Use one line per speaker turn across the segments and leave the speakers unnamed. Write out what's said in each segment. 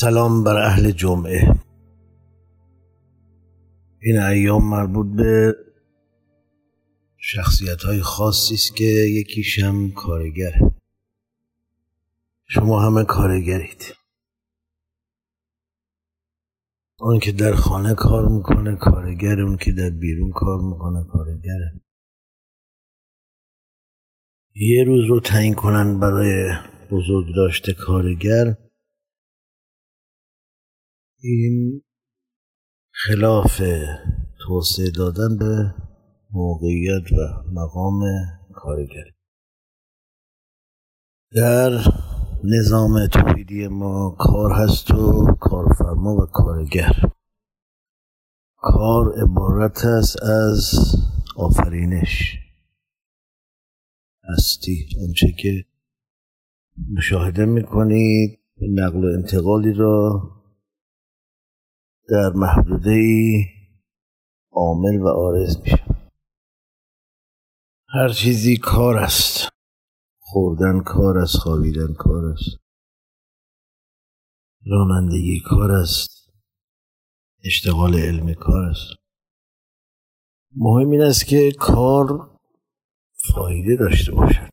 سلام بر اهل جمعه. این ایام مربوط به شخصیت های خاصی است که یکیشم کارگره شما همه کارگرید. اون که در خانه کار می‌کنه کارگر اون که در بیرون کار می‌کنه کارگره یه روز رو تعیین کنن برای بزرگ داشته کارگر. این خلاف توسعه دادن به موقعیت و مقام کارگر. در نظام توحیدی ما کار هست و کارفرما و کارگر. کار عبارت است از آفرینش. هستی. آنچه که مشاهده می‌کنید نقل و انتقالی را در محدوده عامل و آرز میشه هر چیزی کار است. خوردن کار است خوابیدن کار است. رانندگی کار است. اشتغال علمی کار است. مهم این است که کار فایده داشته باشد.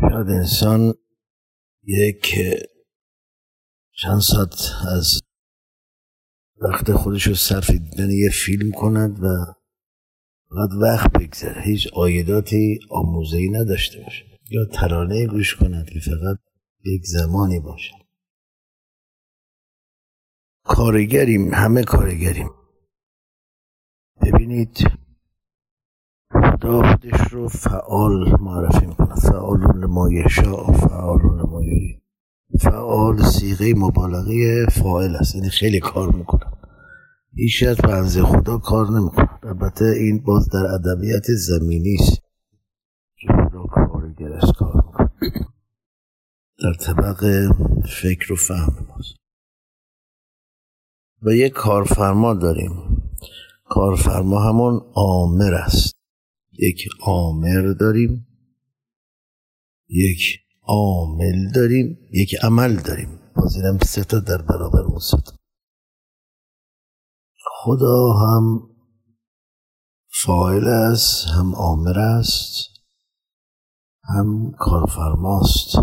شاید انسان یک چند ساعت از وقت خودش رو صرف دیدن یه فیلم کند و فقط وقت بگذره. هیچ آیداتی آموزهی نداشته باشه. یا ترانه گوش کند که فقط یک زمانی باشه. کارگریم همه کارگریم. ببینید خدا خودش رو فعال معرفی می‌کنه فعالون یشاء فعالون لما یرید فعال سیغه مبالغه فاعل است. یعنی خیلی کار می‌کنه. هیچ از خدا کار نمی‌کنه. البته این باز در ادبیات زمینی است که خدا کارگر است کار می‌کنه. در طبق فکر و فهم ماست و یک کارفرما داریم. کارفرما همون آمر است. یک آمر داریم. یک عامل داریم یک عمل داریم. باز سه تا در برابر اون خدا هم فاعل است هم آمر است هم کارفرماست.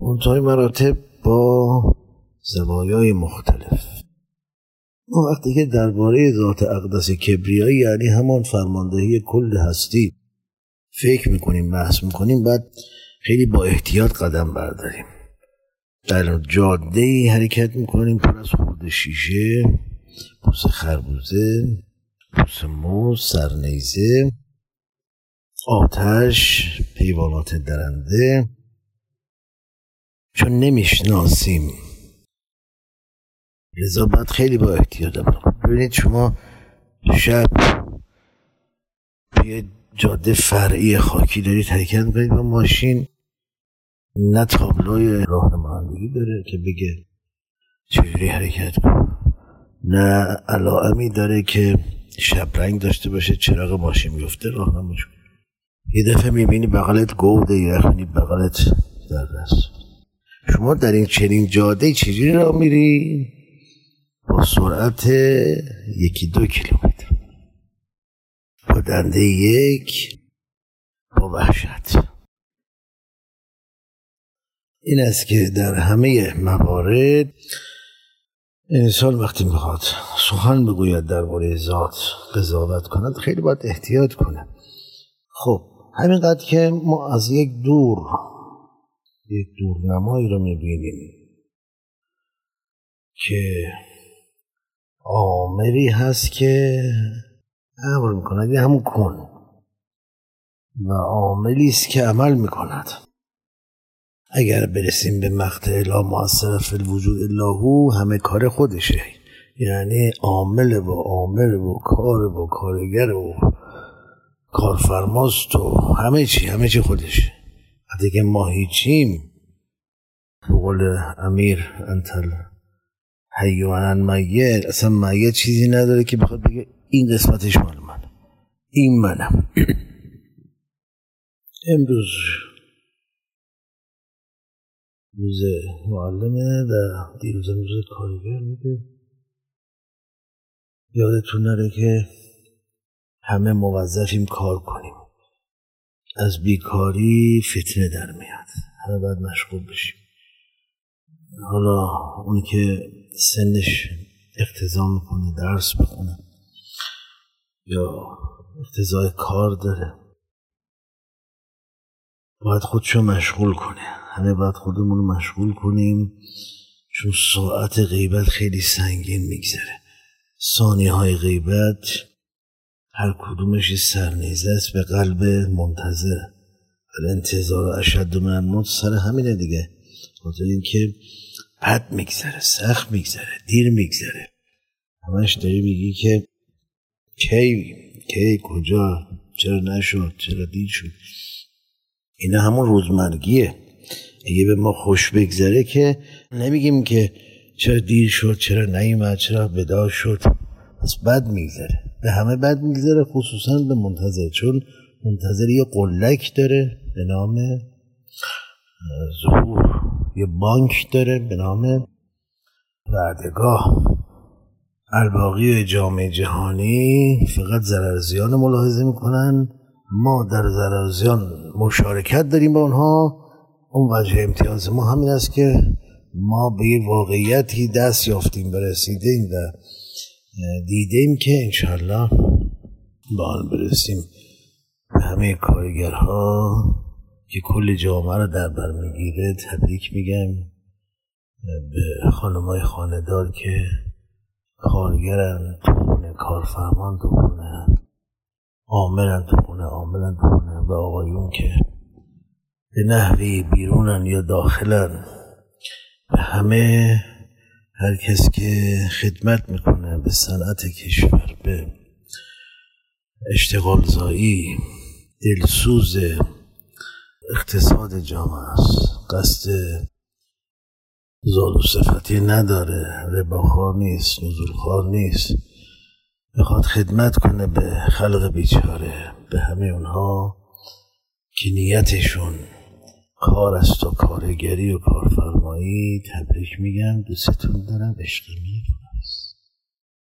منتهای مراتب با زوایای مختلف. ما وقتی که درباره ذات اقدس کبریایی یعنی همان فرماندهی کل هستی فکر می‌کنیم بحث می‌کنیم بعد خیلی با احتیاط قدم برداریم. در جاده حرکت می‌کنیم پر از خورده شیشه پوس خربوزه پوس موز سرنیزه آتش پیوانات درنده. چون نمی‌شناسیم. لذا باید خیلی با احتیاط ببینید شما شب توی جاده فرعی خاکی دارید حرکت می‌کنید و ماشین. نه تابلوی راهنمایندگی داره که بگه چجوری حرکت کن نه علائمی داره که شبرنگ داشته باشه چراغ ماشین میفته راهنمایش یه دفعه می‌بینی بغلت گود یخنی بغلت در دست. شما در این چنین جاده چجوری را میری؟ با سرعت یکی دو کیلومتر. با دنده یک با وحشت. این است که در همه موارد انسان وقتی می‌خواد سخن بگوید درباره ذات قضاوت کند خیلی باید احتیاط کنه. خب همینقدر که ما از یک دور یک دورنمایی رو می‌بینیم که آمری هست که امر می‌کند یه همون کن. و عاملی است که عمل می‌کند. اگر برسیم به مقطع لا موثر فی الوجود الا هو همه کار خودشه. یعنی عامل و عامل و کار و کارگر و کارفرماست و همه چی همه چی خودشه. وقتی که ما هیچیم قول امیر انتل حیوانن میت اصلا میت چیزی نداره که بخواد بگه این قسمتش مال من این منم. امروز روز معلمه و دیروز روز کارگر میده. یادتون نره که همه موظفیم کار کنیم. از بیکاری فتنه در میاد. همه باید مشغول بشیم. حالا اونی که سنش اقتضا می‌کنه درس بخونه یا اقتضای کار داره باید خودشو مشغول کنه. همه باید خودمون رو مشغول کنیم چون ساعت غیبت خیلی سنگین میگذره. ثانیه های غیبت هر کدومش سرنیزه است به قلب منتظر. انتظار اشد من موت سر همینه دیگه. خاطر اینکه بد میگذره سخت میگذره دیر میگذره. همش داری میگی که کی کی کجا چرا نشد چرا دیر شد؟ اینا همون روزمرگیه. اگه به ما خوش بگذره که نمیگیم که چرا دیر شد چرا نیومد چرا ودا شد. پس بد میگذره. به همه بد میگذره خصوصا به منتظر چون منتظر یه قلک داره به نام ظهور. یه بانک داره به نام وعدگاه الباقی جامعه جهانی فقط ضررزیان ملاحظه می‌کنن. ما در ضررزیان مشارکت داریم با اونها. اون وجه امتیاز ما همین است که ما به یه واقعیتی دست یافتیم برسیدیم و دیدیم که انشالله با آن برسیم. به همه کارگرها که کل جامعه رو در بر می‌گیره تبریک میگم به خانمای خاندار که کارگرن تو خونه کارفرمان تو خونه عاملن تو خونه عاملن تو خونه و آقایون که به نحوی بیرونن یا داخلن. به همه هر کس که خدمت می‌کنه به صنعت کشور به اشتغال زایی دلسوز اقتصاد جامعه است. قصد زال و صفتی نداره. رباخوار نیست نزولخوار نیست. بخواد خدمت کنه به خلق بیچاره به همه اونها که نیتشون کار است و کارگری و کارفرمایی تبریک میگم دوستتون دارم عشق می‌کنم.